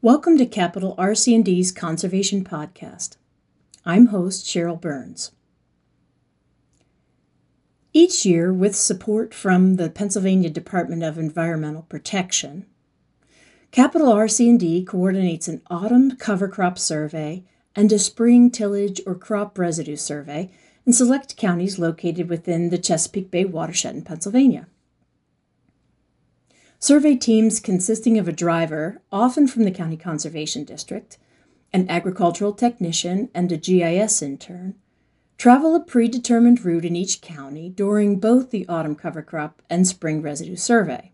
Welcome to Capital RC&D's Conservation Podcast. I'm host Cheryl Burns. Each year, with support from the Pennsylvania Department of Environmental Protection, Capital RC&D coordinates an autumn cover crop survey and a spring tillage or crop residue survey in select counties located within the Chesapeake Bay watershed in Pennsylvania. Survey teams consisting of a driver, often from the County Conservation District, an agricultural technician, and a GIS intern, travel a predetermined route in each county during both the autumn cover crop and spring residue survey.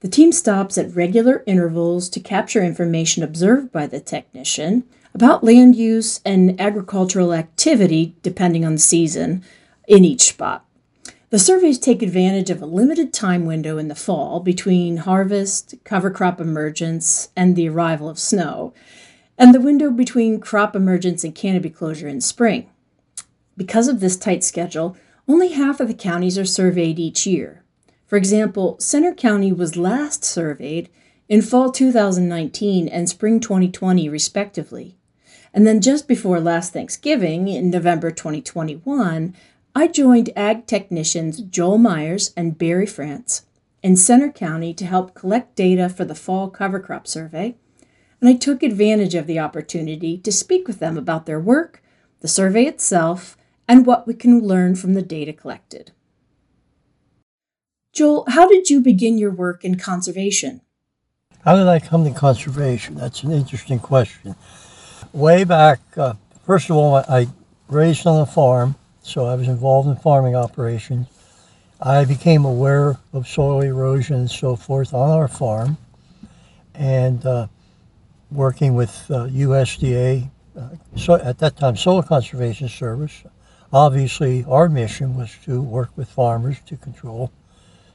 The team stops at regular intervals to capture information observed by the technician about land use and agricultural activity, depending on the season, in each spot. The surveys take advantage of a limited time window in the fall between harvest, cover crop emergence, and the arrival of snow, and the window between crop emergence and canopy closure in spring. Because of this tight schedule, only half of the counties are surveyed each year. For example, Centre County was last surveyed in fall 2019 and spring 2020, respectively. And then just before last Thanksgiving, in November 2021, I joined ag technicians Joel Myers and Barry France in Centre County to help collect data for the fall cover crop survey, and I took advantage of the opportunity to speak with them about their work, the survey itself, and what we can learn from the data collected. Joel, how did you begin your work in conservation? How did I come to conservation? That's an interesting question. Way back, uh, first of all, I raised on a farm so I was involved in farming operations. I became aware of soil erosion and so forth on our farm, and uh, working with uh, USDA, uh, so at that time Soil Conservation Service. Obviously, our mission was to work with farmers to control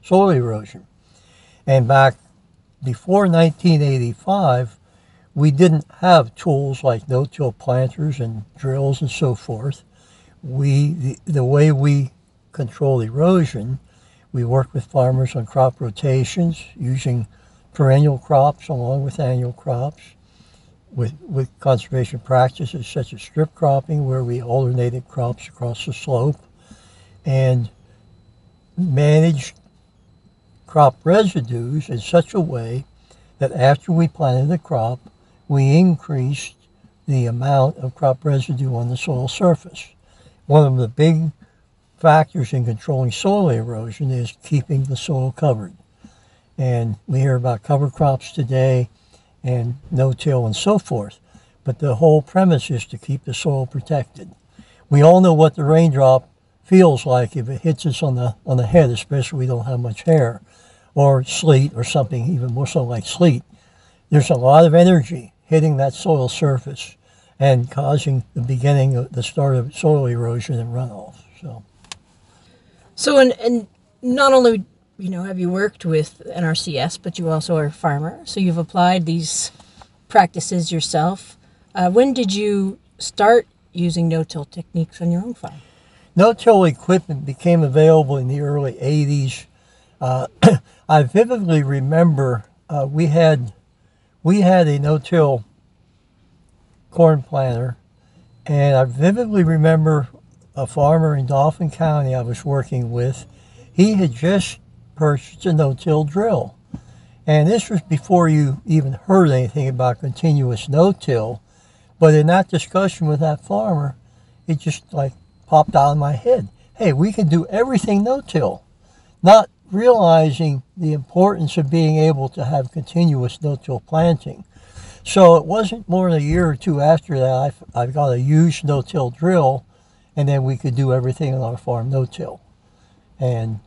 soil erosion. And back before 1985, we didn't have tools like no-till planters and drills and so forth we the, the way we control erosion, we work with farmers on crop rotations using perennial crops along with annual crops, with, with conservation practices such as strip cropping, where we alternated crops across the slope, and managed crop residues in such a way that after we planted the crop, we increased the amount of crop residue on the soil surface one of the big factors in controlling soil erosion is keeping the soil covered. And we hear about cover crops today and no-till and so forth. But the whole premise is to keep the soil protected. We all know what the raindrop feels like if it hits us on the on the head, especially we don't have much hair, or sleet or something even more so like sleet. There's a lot of energy hitting that soil surface and causing the beginning of the start of soil erosion and runoff. So, so and and not only you know have you worked with NRCS, but you also are a farmer. So you've applied these practices yourself. Uh, when did you start using no-till techniques on your own farm? No-till equipment became available in the early '80s. Uh, I vividly remember uh, we had we had a no-till corn planter. And I vividly remember a farmer in Dauphin County I was working with. He had just purchased a no-till drill. And this was before you even heard anything about continuous no-till. But in that discussion with that farmer, it just like popped out of my head. Hey, we can do everything no-till. Not realizing the importance of being able to have continuous no-till planting. So it wasn't more than a year or two after that I, I got a huge no-till drill, and then we could do everything on our farm no-till. And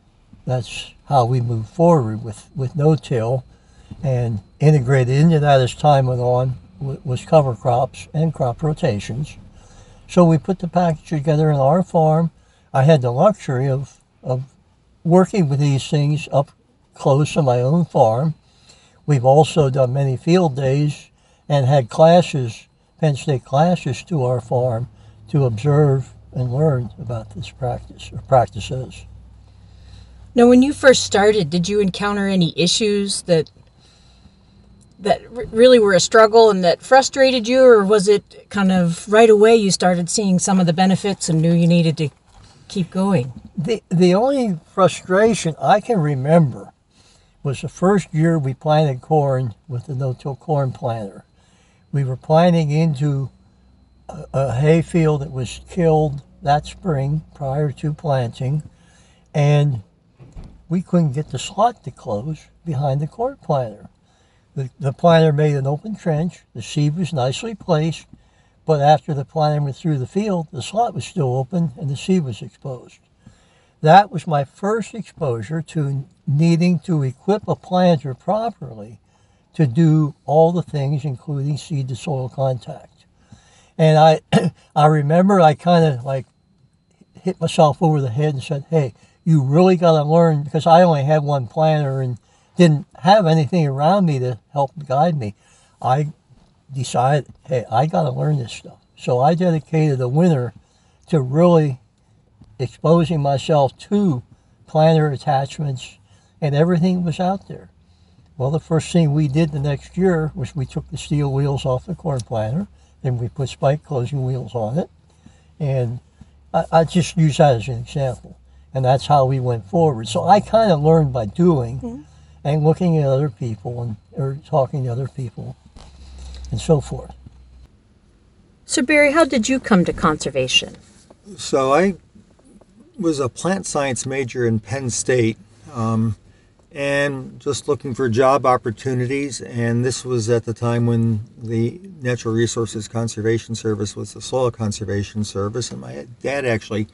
that's how we moved forward with, with no-till. And integrated into that as time went on was cover crops and crop rotations. So we put the package together on our farm. I had the luxury of, of working with these things up close on my own farm. We've also done many field days and had classes, Penn State classes to our farm to observe and learn about this practice or practices. Now, when you first started, did you encounter any issues that that really were a struggle and that frustrated you, or was it kind of right away you started seeing some of the benefits and knew you needed to keep going? The, the only frustration I can remember was the first year we planted corn with the no-till corn planter. We were planting into a, a hay field that was killed that spring prior to planting, and we couldn't get the slot to close behind the corn planter. The, the planter made an open trench, the seed was nicely placed, but after the planter went through the field, the slot was still open and the seed was exposed. That was my first exposure to needing to equip a planter properly to do all the things, including seed to soil contact. And I, I remember I kind of like hit myself over the head and said, "Hey, you really got to learn," because I only had one planter and didn't have anything around me to help guide me. I decided, "Hey, I got to learn this stuff." So I dedicated a winter to really exposing myself to planter attachments, and everything was out there. Well, the first thing we did the next year was we took the steel wheels off the corn planter, and we put spike closing wheels on it, and I, I just use that as an example, and that's how we went forward. So I kind of learned by doing, and looking at other people and or talking to other people, and so forth. So, Barry, how did you come to conservation? So I was a plant science major in Penn State, um, and just looking for job opportunities. And this was at the time when the Natural Resources Conservation Service was the Soil Conservation Service, and my dad actually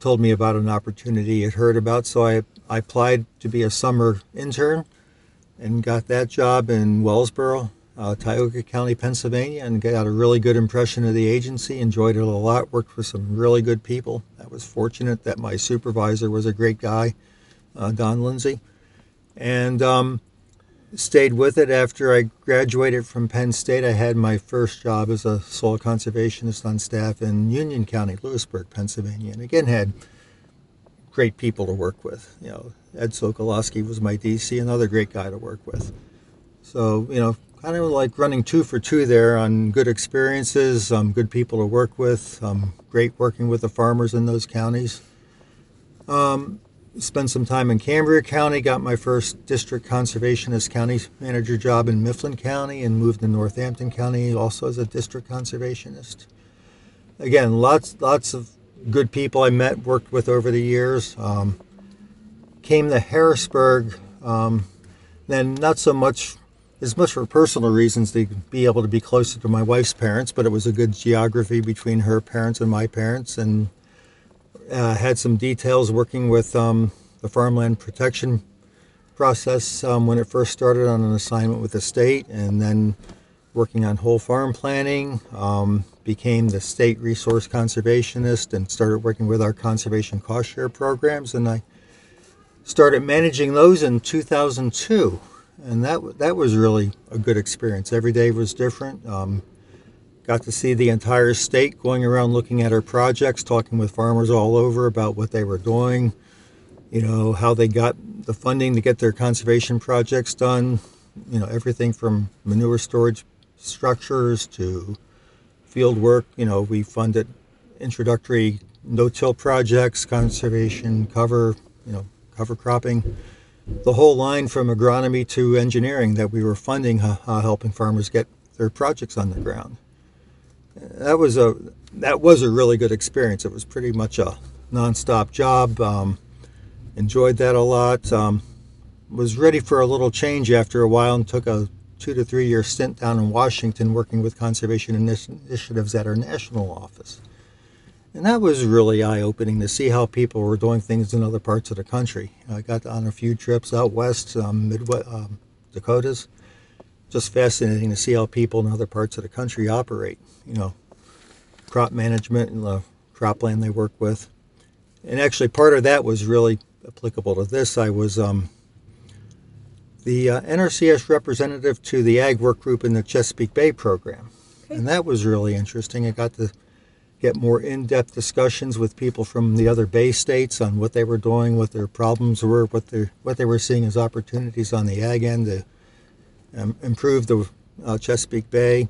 told me about an opportunity he had heard about. So I, I applied to be a summer intern, and got that job in Wellsboro, uh, Tioga County, Pennsylvania, and got a really good impression of the agency. Enjoyed it a lot. Worked with some really good people. I was fortunate that my supervisor was a great guy, uh, Don Lindsay, and um, stayed with it after I graduated from Penn State. I had my first job as a soil conservationist on staff in Union County, Lewisburg, Pennsylvania, and again had great people to work with. You know, Ed Sokolowski was my DC, another great guy to work with. So, you know, kind of like running two for two there on good experiences, um, good people to work with, um, great working with the farmers in those counties. Um, spent some time in Cambria County, got my first district conservationist county manager job in Mifflin County, and moved to Northampton County also as a district conservationist. Again, lots lots of good people I met, worked with over the years. Um, came to Harrisburg, um, then not so much as much for personal reasons to be able to be closer to my wife's parents, but it was a good geography between her parents and my parents, and uh, had some details working with um, the farmland protection process um, when it first started on an assignment with the state, and then working on whole farm planning. Um, became the state resource conservationist and started working with our conservation cost share programs, and I started managing those in 2002 and that that was really a good experience. Every day was different. Um, got to see the entire state going around looking at our projects, talking with farmers all over about what they were doing, you know, how they got the funding to get their conservation projects done, you know, everything from manure storage structures to field work. You know, we funded introductory no-till projects, conservation cover, you know, cover cropping the whole line from agronomy to engineering that we were funding, uh, helping farmers get their projects on the ground. That was a that was a really good experience. It was pretty much a nonstop job. Um, enjoyed that a lot. Um, was ready for a little change after a while and took a two to three year stint down in Washington working with conservation initiatives at our national office. And that was really eye opening to see how people were doing things in other parts of the country. I got on a few trips out west, um, Midwest, um, Dakotas. Just fascinating to see how people in other parts of the country operate. You know, crop management and the cropland they work with. And actually, part of that was really applicable to this. I was um, the uh, NRCS representative to the Ag Work Group in the Chesapeake Bay program. Okay. And that was really interesting. I got to get more in-depth discussions with people from the other Bay states on what they were doing, what their problems were, what they what they were seeing as opportunities on the ag end. Um, improve the uh, Chesapeake Bay.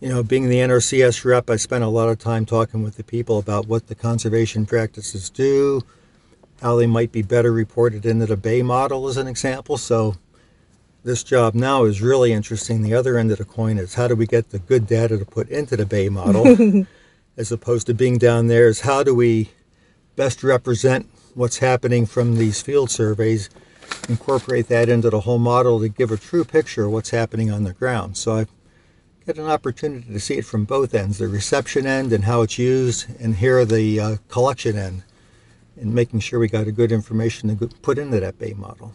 You know, being the NRCS rep, I spent a lot of time talking with the people about what the conservation practices do, how they might be better reported into the Bay model, as an example. So, this job now is really interesting. The other end of the coin is how do we get the good data to put into the Bay model, as opposed to being down there, is how do we best represent what's happening from these field surveys, incorporate that into the whole model to give a true picture of what's happening on the ground. So I get an opportunity to see it from both ends, the reception end and how it's used, and here the uh, collection end, and making sure we got a good information to put into that Bay model.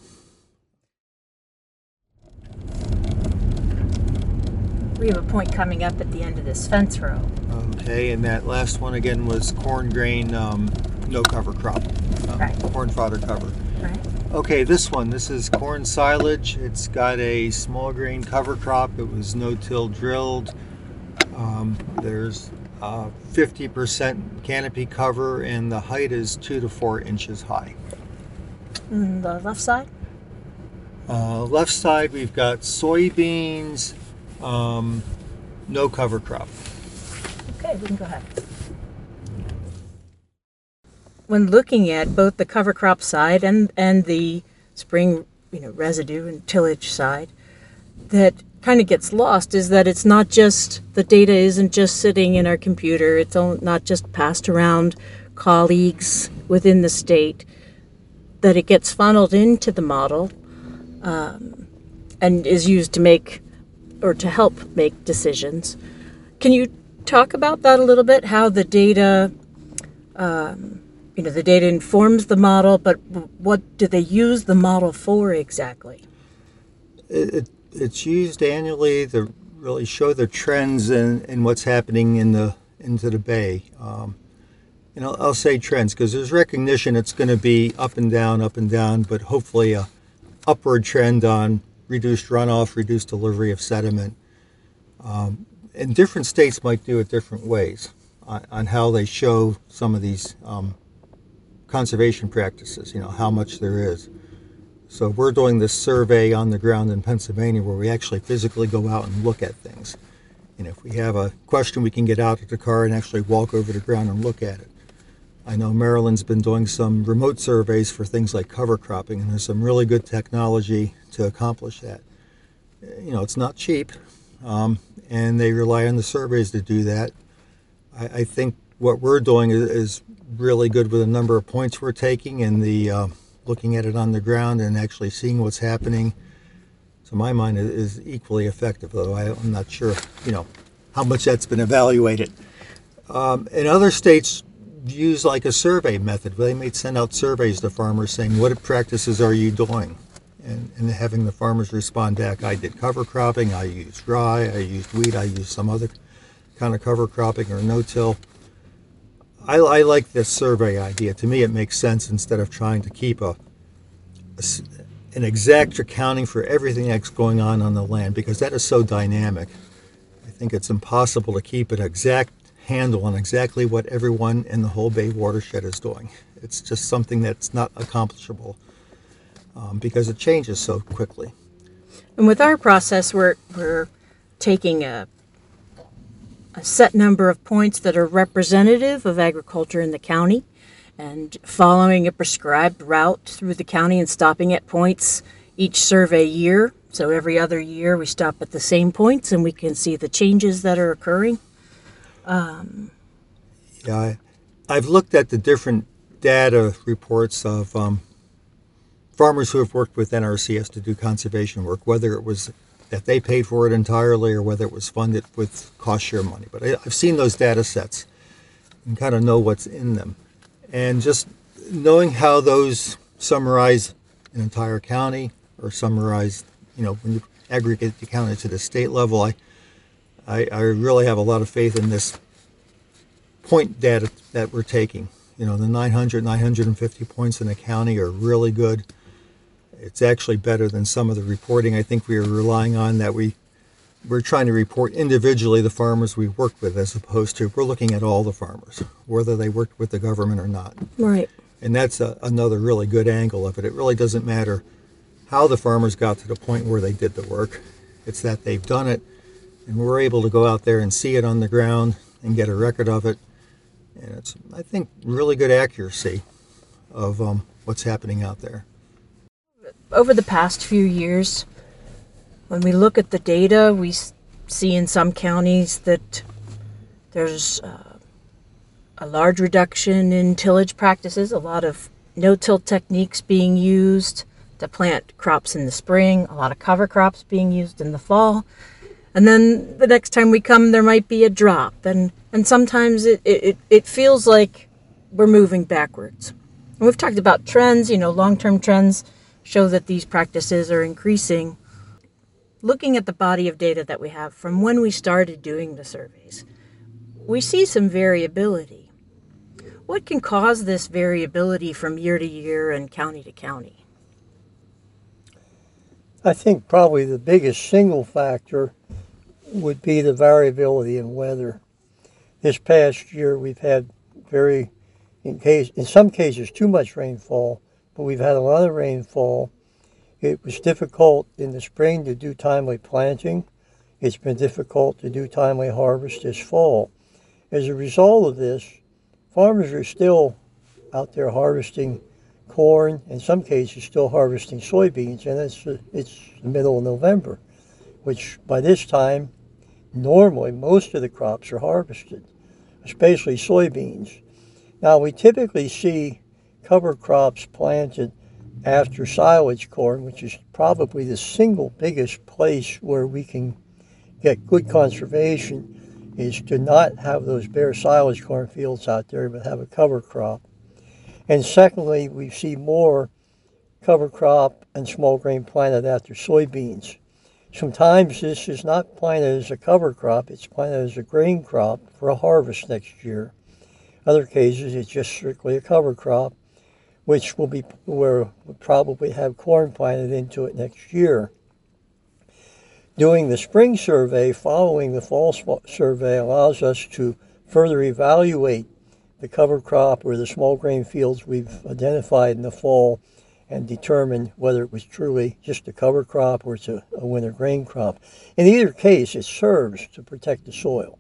We have a point coming up at the end of this fence row. Okay, and that last one again was corn grain, um, no cover crop, uh, Right. corn fodder cover. Right. Okay, this one, this is corn silage. It's got a small grain cover crop. It was no-till drilled. Um, there's uh, 50% canopy cover, and the height is two to four inches high. And the left side? Uh, left side, we've got soybeans, um, no cover crop. Okay, we can go ahead. When looking at both the cover crop side and, and the spring, you know, residue and tillage side, that kind of gets lost is that it's not just the data isn't just sitting in our computer. It's not just passed around colleagues within the state. That it gets funneled into the model um, and is used to make or to help make decisions. Can you talk about that a little bit? How the data, um, you know, the data informs the model, but what do they use the model for exactly? It, it, it's used annually to really show the trends in, in what's happening in the into the bay. Um, and I'll, I'll say trends because there's recognition it's going to be up and down, up and down, but hopefully a upward trend on reduced runoff, reduced delivery of sediment. Um, and different states might do it different ways on, on how they show some of these um, conservation practices. You know how much there is. So we're doing this survey on the ground in Pennsylvania where we actually physically go out and look at things. And if we have a question, we can get out of the car and actually walk over the ground and look at it. I know Maryland's been doing some remote surveys for things like cover cropping, and there's some really good technology to accomplish that. You know, it's not cheap, um, and they rely on the surveys to do that. I, I think what we're doing is, is really good with the number of points we're taking and the uh, looking at it on the ground and actually seeing what's happening. So my mind, is equally effective, though I, I'm not sure, you know, how much that's been evaluated. Um, in other states, use like a survey method. They may send out surveys to farmers saying, "What practices are you doing?" And, and having the farmers respond back. I did cover cropping. I used rye. I used wheat. I used some other kind of cover cropping or no-till. I, I like this survey idea. To me, it makes sense instead of trying to keep a, a an exact accounting for everything that's going on on the land because that is so dynamic. I think it's impossible to keep an exact handle on exactly what everyone in the whole Bay watershed is doing. It's just something that's not accomplishable um, because it changes so quickly. And with our process, we're, we're taking a, a set number of points that are representative of agriculture in the county and following a prescribed route through the county and stopping at points each survey year. So every other year, we stop at the same points and we can see the changes that are occurring. Yeah, I, I've looked at the different data reports of um, farmers who have worked with NRCS to do conservation work, whether it was that they paid for it entirely or whether it was funded with cost share money. But I, I've seen those data sets and kind of know what's in them. And just knowing how those summarize an entire county or summarize, you know, when you aggregate the county to the state level, I, I, I really have a lot of faith in this point data that we're taking. You know, the 900, 950 points in the county are really good. It's actually better than some of the reporting I think we are relying on that we we're trying to report individually the farmers we work with as opposed to we're looking at all the farmers, whether they worked with the government or not. Right. And that's a, another really good angle of it. It really doesn't matter how the farmers got to the point where they did the work. It's that they've done it, and we're able to go out there and see it on the ground and get a record of it. And it's, I think, really good accuracy of um, what's happening out there. Over the past few years, when we look at the data, we see in some counties that there's uh, a large reduction in tillage practices, a lot of no-till techniques being used to plant crops in the spring, a lot of cover crops being used in the fall. And then the next time we come, there might be a drop. And, and sometimes it, it, it feels like we're moving backwards. And we've talked about trends, you know, long term trends show that these practices are increasing. Looking at the body of data that we have from when we started doing the surveys, we see some variability. What can cause this variability from year to year and county to county? I think probably the biggest single factor would be the variability in weather. This past year, we've had very, in case, in some cases, too much rainfall, but we've had a lot of rainfall. It was difficult in the spring to do timely planting. It's been difficult to do timely harvest this fall. As a result of this, farmers are still out there harvesting corn, in some cases still harvesting soybeans, and it's it's the middle of November, which by this time, normally most of the crops are harvested, especially soybeans. Now we typically see cover crops planted after silage corn, which is probably the single biggest place where we can get good conservation, is to not have those bare silage corn fields out there, but have a cover crop. And secondly, we see more cover crop and small grain planted after soybeans. Sometimes this is not planted as a cover crop, it's planted as a grain crop for a harvest next year. Other cases, it's just strictly a cover crop, which will be where we'll probably have corn planted into it next year. Doing the spring survey following the fall survey allows us to further evaluate the cover crop or the small grain fields we've identified in the fall and determine whether it was truly just a cover crop or it's a, a winter grain crop. In either case, it serves to protect the soil,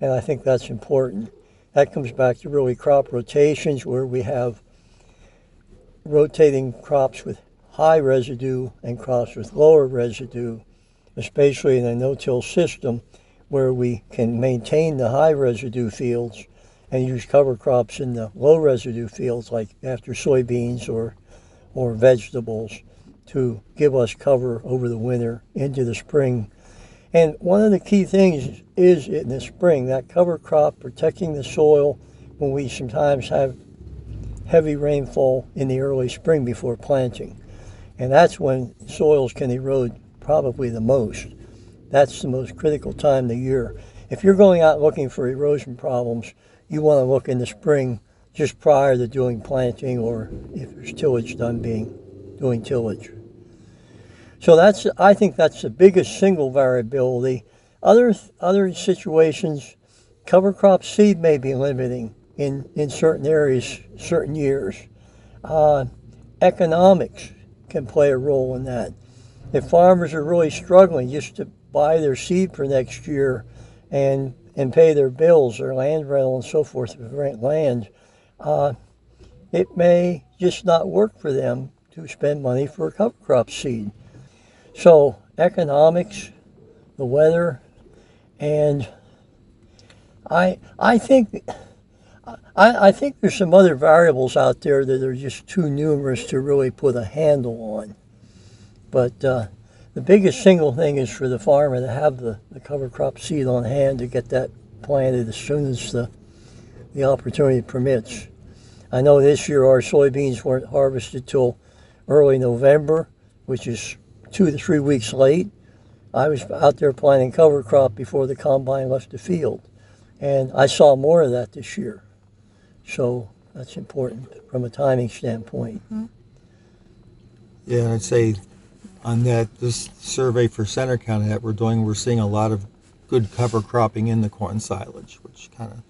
and I think that's important. That comes back to really crop rotations where we have rotating crops with high residue and crops with lower residue, especially in a no-till system where we can maintain the high residue fields and use cover crops in the low residue fields like after soybeans or or vegetables to give us cover over the winter into the spring. And one of the key things is in the spring that cover crop protecting the soil when we sometimes have heavy rainfall in the early spring before planting. And that's when soils can erode probably the most. That's the most critical time of the year. If you're going out looking for erosion problems, you want to look in the spring just prior to doing planting or if there's tillage done being doing tillage. So that's I think that's the biggest single variability. Other other situations, cover crop seed may be limiting in, in certain areas, certain years. Uh, economics can play a role in that. If farmers are really struggling just to buy their seed for next year and and pay their bills, their land rental and so forth, rent land, uh, it may just not work for them to spend money for a cover crop seed. So economics, the weather, and I I think I, I think there's some other variables out there that are just too numerous to really put a handle on. But uh, the biggest single thing is for the farmer to have the, the cover crop seed on hand to get that planted as soon as the, the opportunity permits. I know this year our soybeans weren't harvested till early November, which is two to three weeks late. I was out there planting cover crop before the combine left the field, and I saw more of that this year. So that's important from a timing standpoint. Yeah, I'd say on that, this survey for Centre County that we're doing, we're seeing a lot of good cover cropping in the corn silage, which kind of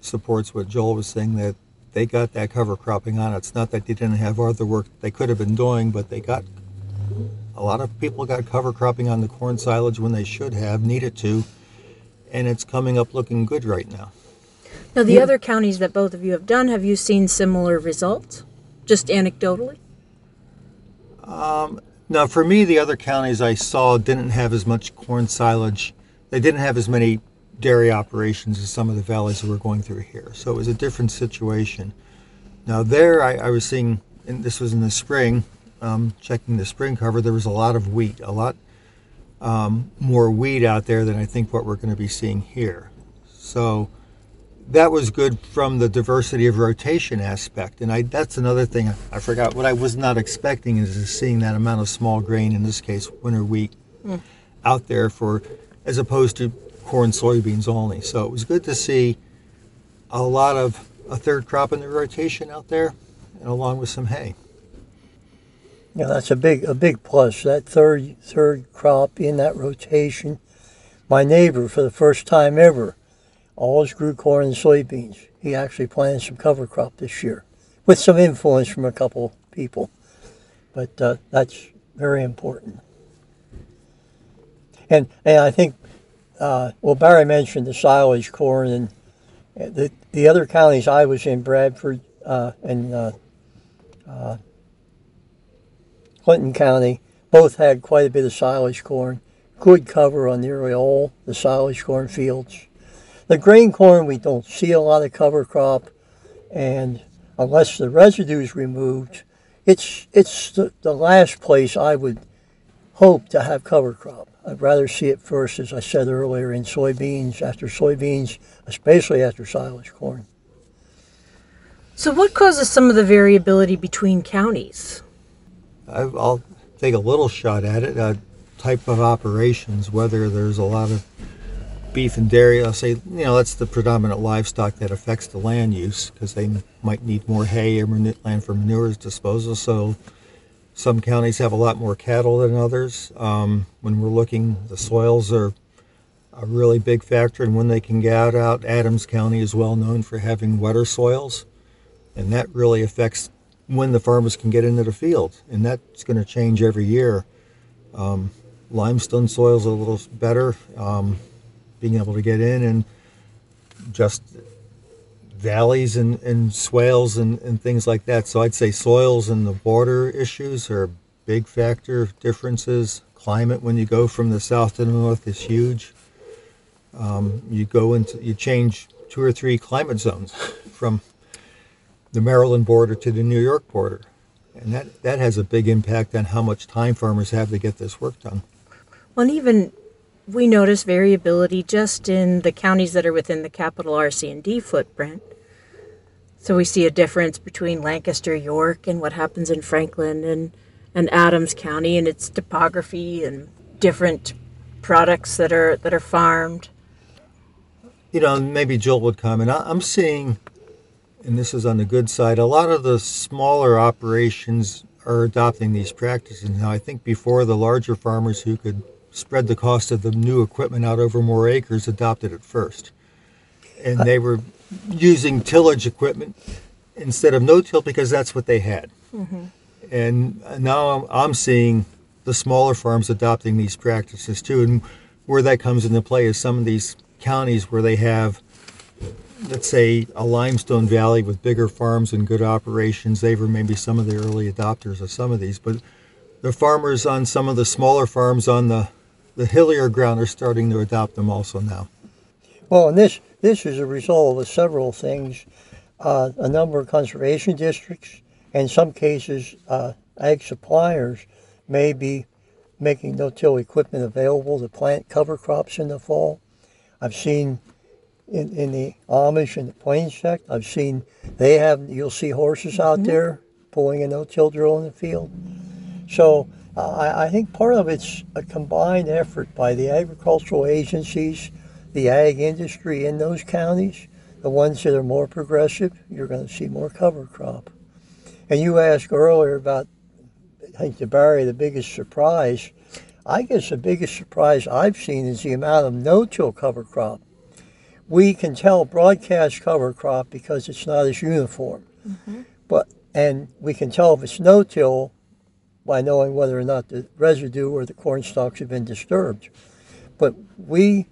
supports what Joel was saying that they got that cover cropping on. It's not that they didn't have other work they could have been doing, but they got a lot of people got cover cropping on the corn silage when they should have needed to, and it's coming up looking good right now. Now, the other counties that both of you have done, have you seen similar results? Just anecdotally? Now, for me, the other counties I saw didn't have as much corn silage. They didn't have as many dairy operations as some of the valleys that we're going through here. So it was a different situation. Now, there, I, I was seeing, and this was in the spring, um, checking the spring cover, there was a lot of wheat, a lot um, more wheat out there than I think what we're going to be seeing here. So that was good from the diversity of rotation aspect. And I, that's another thing I, I forgot. What I was not expecting is seeing that amount of small grain, in this case, winter wheat, hmm. out there for, as opposed to corn, soybeans only. So it was good to see a lot of a third crop in the rotation out there, and along with some hay. Yeah, that's a big a big plus. That third third crop in that rotation. My neighbor, for the first time ever, always grew corn and soybeans. He actually planted some cover crop this year, with some influence from a couple people. But uh, that's very important. And and I think, uh, well, Barry mentioned the silage corn and the the other counties I was in, Bradford uh, and uh, Clinton County, both had quite a bit of silage corn. Good cover on nearly all the silage corn fields. The grain corn, we don't see a lot of cover crop, and unless the residue is removed, it's it's the, the last place I would hope to have cover crop. I'd rather see it first, as I said earlier, in soybeans, after soybeans, especially after silage corn. So, what causes some of the variability between counties? I- I'll take a little shot at it. Uh, type of operations, whether there's a lot of beef and dairy, I'll say, you know, that's the predominant livestock that affects the land use because they might need more hay or land for manure disposal. So some counties have a lot more cattle than others. Um, when we're looking, the soils are a really big factor and when they can get out. Adams County is well known for having wetter soils, and that really affects when the farmers can get into the field, and that's going to change every year. Um, limestone soils are a little better, um, being able to get in, and just valleys and, and swales and, and things like that. So I'd say soils and the water issues are big factor differences. Climate when you go from the south to the north is huge. Um, you go into you change two or three climate zones from the Maryland border to the New York border. And that, that has a big impact on how much time farmers have to get this work done. Well, and even we notice variability just in the counties that are within the capital RC&D footprint. So we see a difference between Lancaster, York, and what happens in Franklin and, and Adams County, and its topography and different products that are that are farmed. You know, maybe Joel would comment. I'm seeing, and this is on the good side, a lot of the smaller operations are adopting these practices. Now, I think before the larger farmers who could spread the cost of the new equipment out over more acres adopted it first. And uh, they were using tillage equipment instead of no-till because that's what they had. Mm-hmm. And now I'm, I'm seeing the smaller farms adopting these practices too. And where that comes into play is some of these counties where they have, let's say, a limestone valley with bigger farms and good operations. They were maybe some of the early adopters of some of these, but the farmers on some of the smaller farms on the the hillier ground are starting to adopt them also now. Well, and this this is a result of several things. Uh, a number of conservation districts, and in some cases, uh, ag suppliers may be making no-till equipment available to plant cover crops in the fall. I've seen in, in the Amish and the Plains sect, I've seen they have. You'll see horses out there pulling a no-till drill in the field. So uh, I, I think part of it's a combined effort by the agricultural agencies, the ag industry in those counties, the ones that are more progressive, you're going to see more cover crop. And you asked earlier about, I think to Barry, the biggest surprise. I guess the biggest surprise I've seen is the amount of no-till cover crop. we can tell broadcast cover crop because it's not as uniform. But and we can tell if it's no-till by knowing whether or not the residue or the corn stalks have been disturbed. But we,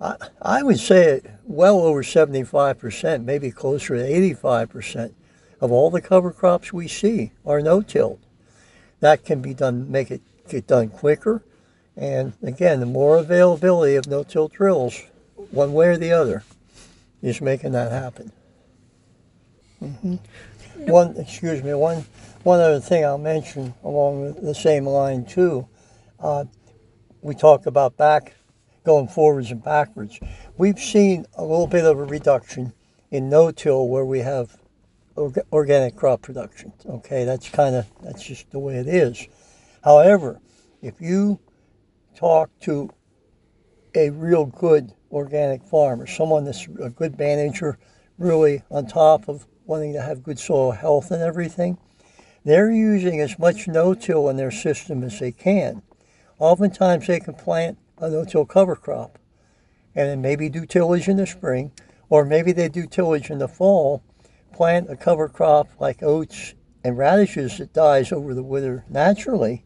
I, I would say well over 75%, maybe closer to 85% of all the cover crops we see are no-tilled. That can be done, make it get done quicker. And again, the more availability of no-till drills, one way or the other, is making that happen. hmm One, excuse me, one, one other thing I'll mention along the same line too. Uh, we talk about back going forwards and backwards. We've seen a little bit of a reduction in no-till where we have orga- organic crop production. Okay, that's kind of that's just the way it is. However, if you talk to a real good organic farmer, someone that's a good manager, really on top of wanting to have good soil health and everything, they're using as much no-till in their system as they can. Oftentimes they can plant a no-till cover crop and then maybe do tillage in the spring, or maybe they do tillage in the fall, plant a cover crop like oats and radishes that dies over the winter naturally,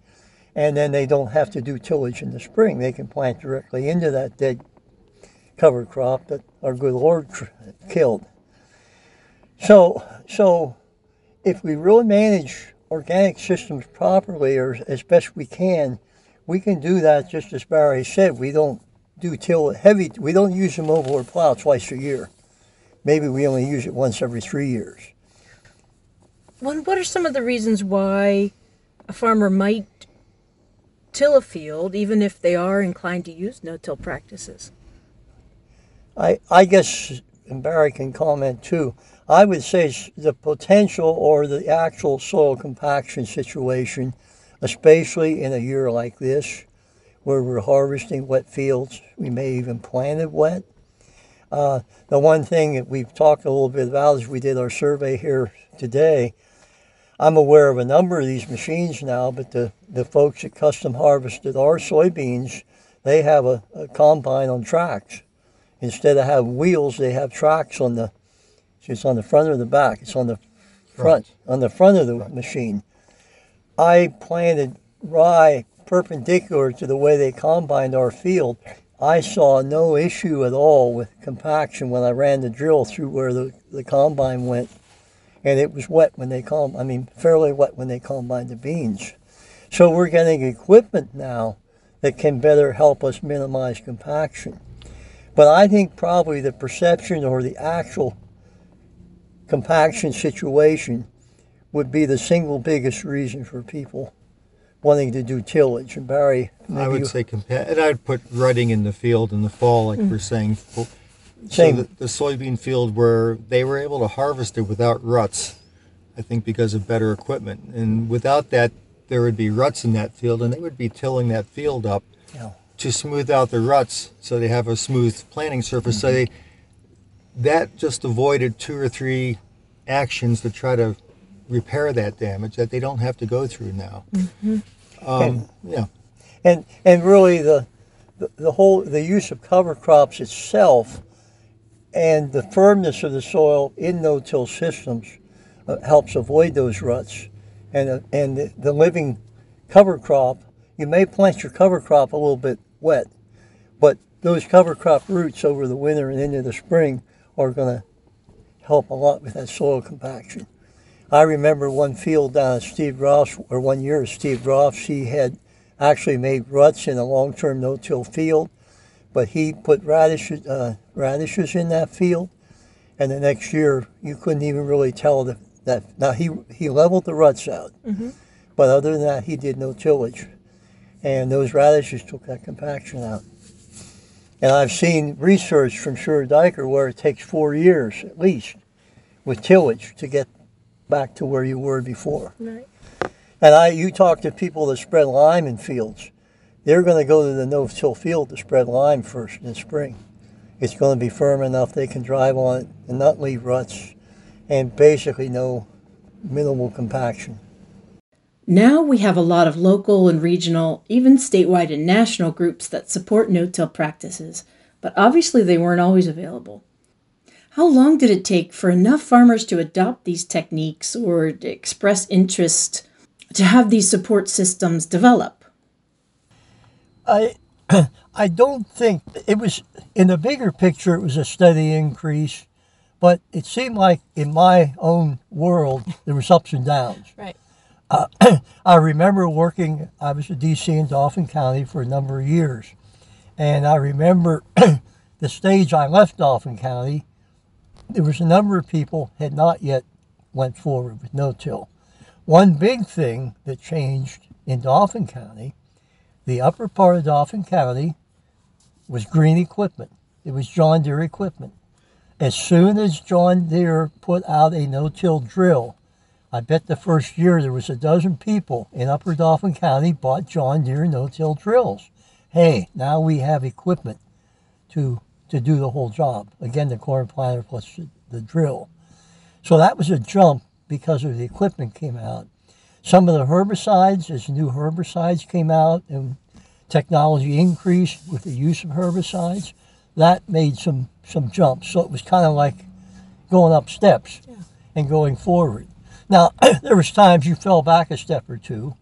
and then they don't have to do tillage in the spring. They can plant directly into that dead cover crop that our good Lord killed. So, so if we really manage organic systems properly or as best we can, we can do that just as Barry said. We don't do till heavy. We don't use a moldboard plow twice a year. Maybe we only use it once every three years. Well, what are some of the reasons why a farmer might till a field, even if they are inclined to use no-till practices? I, I guess, and Barry can comment too. I would say the potential or the actual soil compaction situation, especially in a year like this, where we're harvesting wet fields, we may even plant it wet. Uh, the one thing that we've talked a little bit about is we did our survey here today. I'm aware of a number of these machines now, but the, the folks that custom harvested our soybeans, they have a, a combine on tracks instead of having wheels, they have tracks on the. It's on the front or the back. It's on the front, on the front of the machine. I planted rye perpendicular to the way they combined our field. I saw no issue at all with compaction when I ran the drill through where the, the combine went, and it was wet when they com. I mean, fairly wet when they combined the beans. So we're getting equipment now that can better help us minimize compaction. But I think probably the perception or the actual compaction situation would be the single biggest reason for people wanting to do tillage. And Barry, maybe I would you- say compa- and I'd put rutting in the field in the fall, like we're mm. saying. So Same. the, the soybean field where they were able to harvest it without ruts, I think because of better equipment. And without that, there would be ruts in that field, and they would be tilling that field up Yeah. to smooth out the ruts, so they have a smooth planting surface. So mm-hmm. they that just avoided two or three actions to try to repair that damage that they don't have to go through now. Um, yeah. and and really the, the the whole the use of cover crops itself and the firmness of the soil in no-till systems uh, helps avoid those ruts and uh, and the, the living cover crop you may plant your cover crop a little bit wet but those cover crop roots over the winter and into the spring are going to help a lot with that soil compaction I remember one field down at Steve Ross, or one year at Steve Ross, he had actually made ruts in a long-term no-till field, but he put radishes, uh, radishes in that field, and the next year you couldn't even really tell that. that now he he leveled the ruts out, but other than that he did no tillage, and those radishes took that compaction out. And I've seen research from Sjoerd Duiker where it takes four years at least with tillage to get back to where you were before. Right. And I, you talk to people that spread lime in fields, they're going to go to the no-till field to spread lime first in the spring. It's going to be firm enough they can drive on it and not leave ruts, and basically no minimal compaction. Now we have a lot of local and regional, even statewide and national groups that support no till practices, but obviously they weren't always available. How long did it take for enough farmers to adopt these techniques or express interest to have these support systems develop? I I don't think it was in the bigger picture. It was a steady increase, but it seemed like in my own world there was ups and downs. Right. Uh, I remember working. I was a DC in Dauphin County for a number of years, and I remember the stage I left Dauphin County. There was a number of people had not yet went forward with no-till. One big thing that changed in Dauphin County, the upper part of Dauphin County was green equipment. It was John Deere equipment. As soon as John Deere put out a no-till drill, I bet the first year there was a dozen people in Upper Dauphin County bought John Deere no-till drills. Hey, now we have equipment to to do the whole job. Again, the corn planter plus the drill. So that was a jump because of the equipment came out. Some of the herbicides, as new herbicides came out and technology increased with the use of herbicides, that made some, some jumps. So it was kind of like going up steps yeah. and going forward. Now, there was times you fell back a step or two.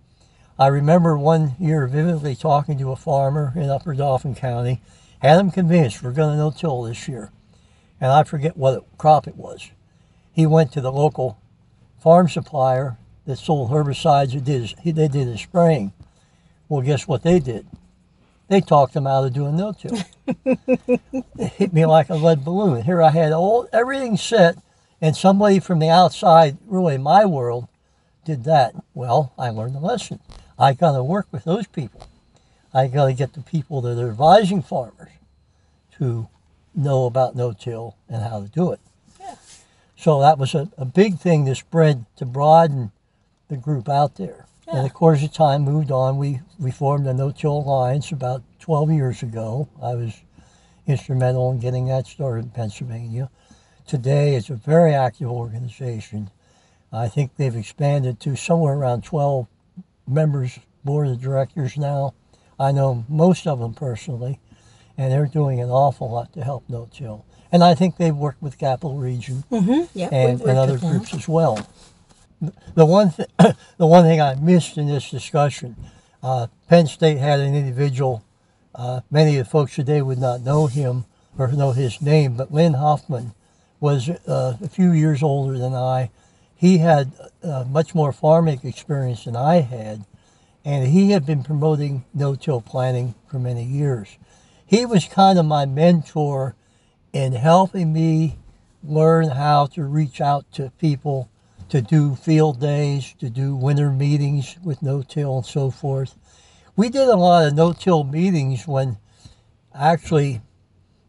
I remember one year vividly talking to a farmer in Upper Dauphin County, had him convinced we're going to no-till this year. And I forget what crop it was. He went to the local farm supplier that sold herbicides that did they did his spraying. Well, guess what they did? They talked him out of doing no-till. it hit me like a lead balloon. Here I had all everything set, and somebody from the outside, really my world, did that. Well, I learned a lesson. I got to work with those people. I got to get the people that are advising farmers to know about no-till and how to do it. So that was a, a big thing to spread, to broaden the group out there. Yeah. And of course, as time moved on, we, we formed a No-Till Alliance about 12 years ago. I was instrumental in getting that started in Pennsylvania. Today, is a very active organization. I think they've expanded to somewhere around 12 members, board of directors now. I know most of them personally, and they're doing an awful lot to help no-till. And I think they've worked with Capital Region mm-hmm. yeah, and, and other groups as well. The one, th- the one thing I missed in this discussion, uh, Penn State had an individual, uh, many of the folks today would not know him or know his name, but Lynn Hoffman was uh, a few years older than I. He had uh, much more farming experience than I had, and he had been promoting no-till planting for many years. He was kind of my mentor in helping me learn how to reach out to people to do field days, to do winter meetings with no-till and so forth. We did a lot of no-till meetings when actually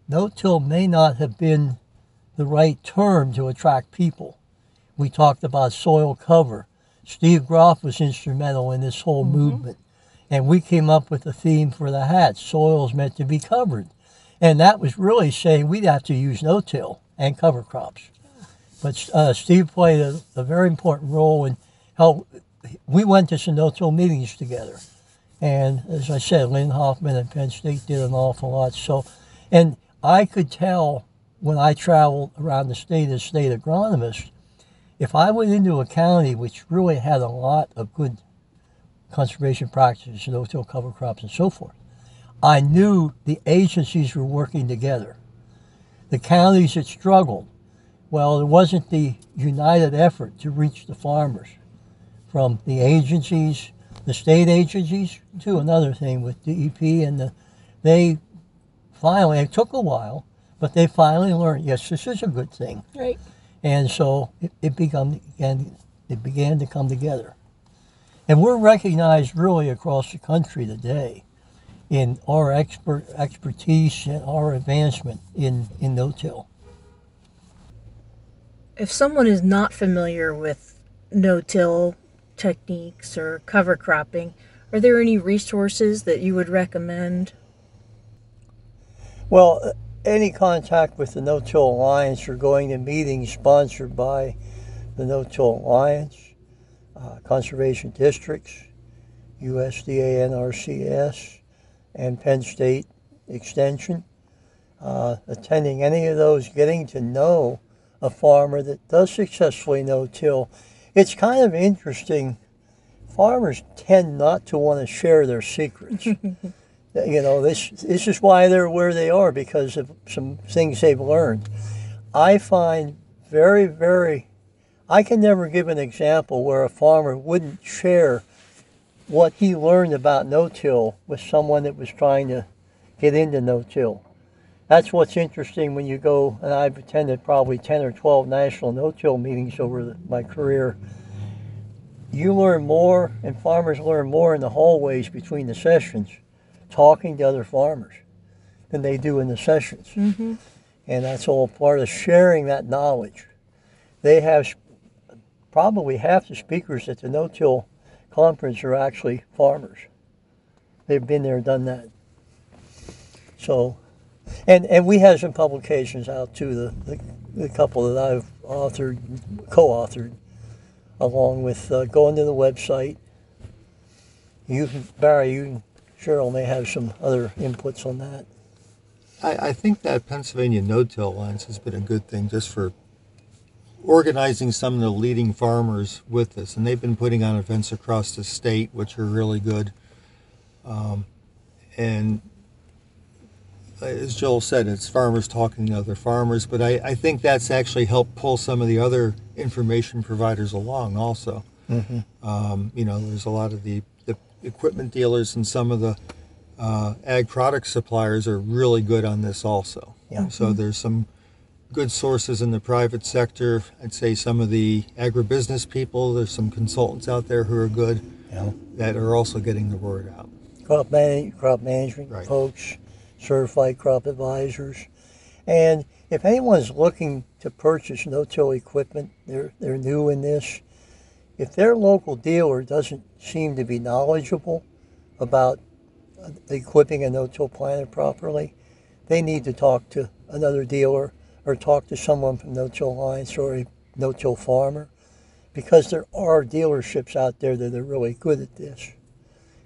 no-till may not have been the right term to attract people. We talked about soil cover. Steve Groff was instrumental in this whole mm-hmm. movement. And we came up with a theme for the hat. soils meant to be covered. And that was really saying we'd have to use no-till and cover crops. But uh, Steve played a, a, very important role in how we went to some no-till meetings together. And as I said, Lynn Hoffman at Penn State did an awful lot. So, and I could tell when I traveled around the state as state agronomist, if I went into a county which really had a lot of good conservation practices, no-till cover crops and so forth, I knew the agencies were working together. The counties that struggled, well, there wasn't the united effort to reach the farmers from the agencies, the state agencies, to another thing with DEP, and the, they finally, it took a while, but they finally learned, yes, this is a good thing. Right. And so it, it, began, it began to come together. And we're recognized really across the country today in our expert expertise and our advancement in, in no-till. If someone is not familiar with no-till techniques or cover cropping, are there any resources that you would recommend? Well, any contact with the No-Till Alliance or going to meetings sponsored by the No-Till Alliance, uh, conservation districts, USDA NRCS, and Penn State Extension. uh, attending any of those, getting to know a farmer that does successfully no-till. It's kind of interesting. Farmers tend not to want to share their secrets. you know, this this is why they're where they are because of some things they've learned. I find very, very I can never give an example where a farmer wouldn't share what he learned about no-till with someone that was trying to get into no-till. That's what's interesting when you go, and I've attended probably 10 or 12 national no-till meetings over the, my career. You learn more, and farmers learn more in the hallways between the sessions, talking to other farmers, than they do in the sessions. Mm-hmm. And that's all part of sharing that knowledge. They have probably half the speakers at the no-till conference are actually farmers. They've been there, done that. So, and and we have some publications out too. The the, the couple that I've authored, co-authored, along with uh, going to the website. You, can, Barry, you, and Cheryl may have some other inputs on that. I, I think that Pennsylvania no-till alliance has been a good thing just for organizing some of the leading farmers with us, and they've been putting on events across the state, which are really good. Um, and as Joel said, it's farmers talking to other farmers, but I, I think that's actually helped pull some of the other information providers along also. Mm-hmm. Um, you know, there's a lot of the, the equipment dealers and some of the uh, ag product suppliers are really good on this also. Yeah. So there's some good sources in the private sector. I'd say some of the agribusiness people, there's some consultants out there who are good Yeah. that are also getting the word out. crop, man- crop management Right. folks, certified crop advisors. And if anyone's looking to purchase no-till equipment, they're, they're new in this. If their local dealer doesn't seem to be knowledgeable about equipping a no-till planter properly, they need to talk to another dealer or talk to someone from No-Till Alliance or a no-till farmer because there are dealerships out there that are really good at this.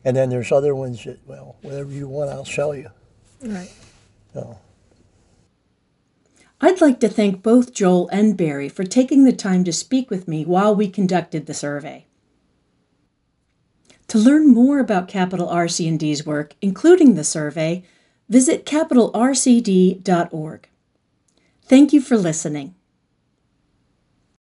And then there's other ones that, well, whatever you want, I'll sell you. Right. So, I'd like to thank both Joel and Barry for taking the time to speak with me while we conducted the survey. To learn more about Capital RC&D's work, including the survey, visit capitalrcd.org. Thank you for listening.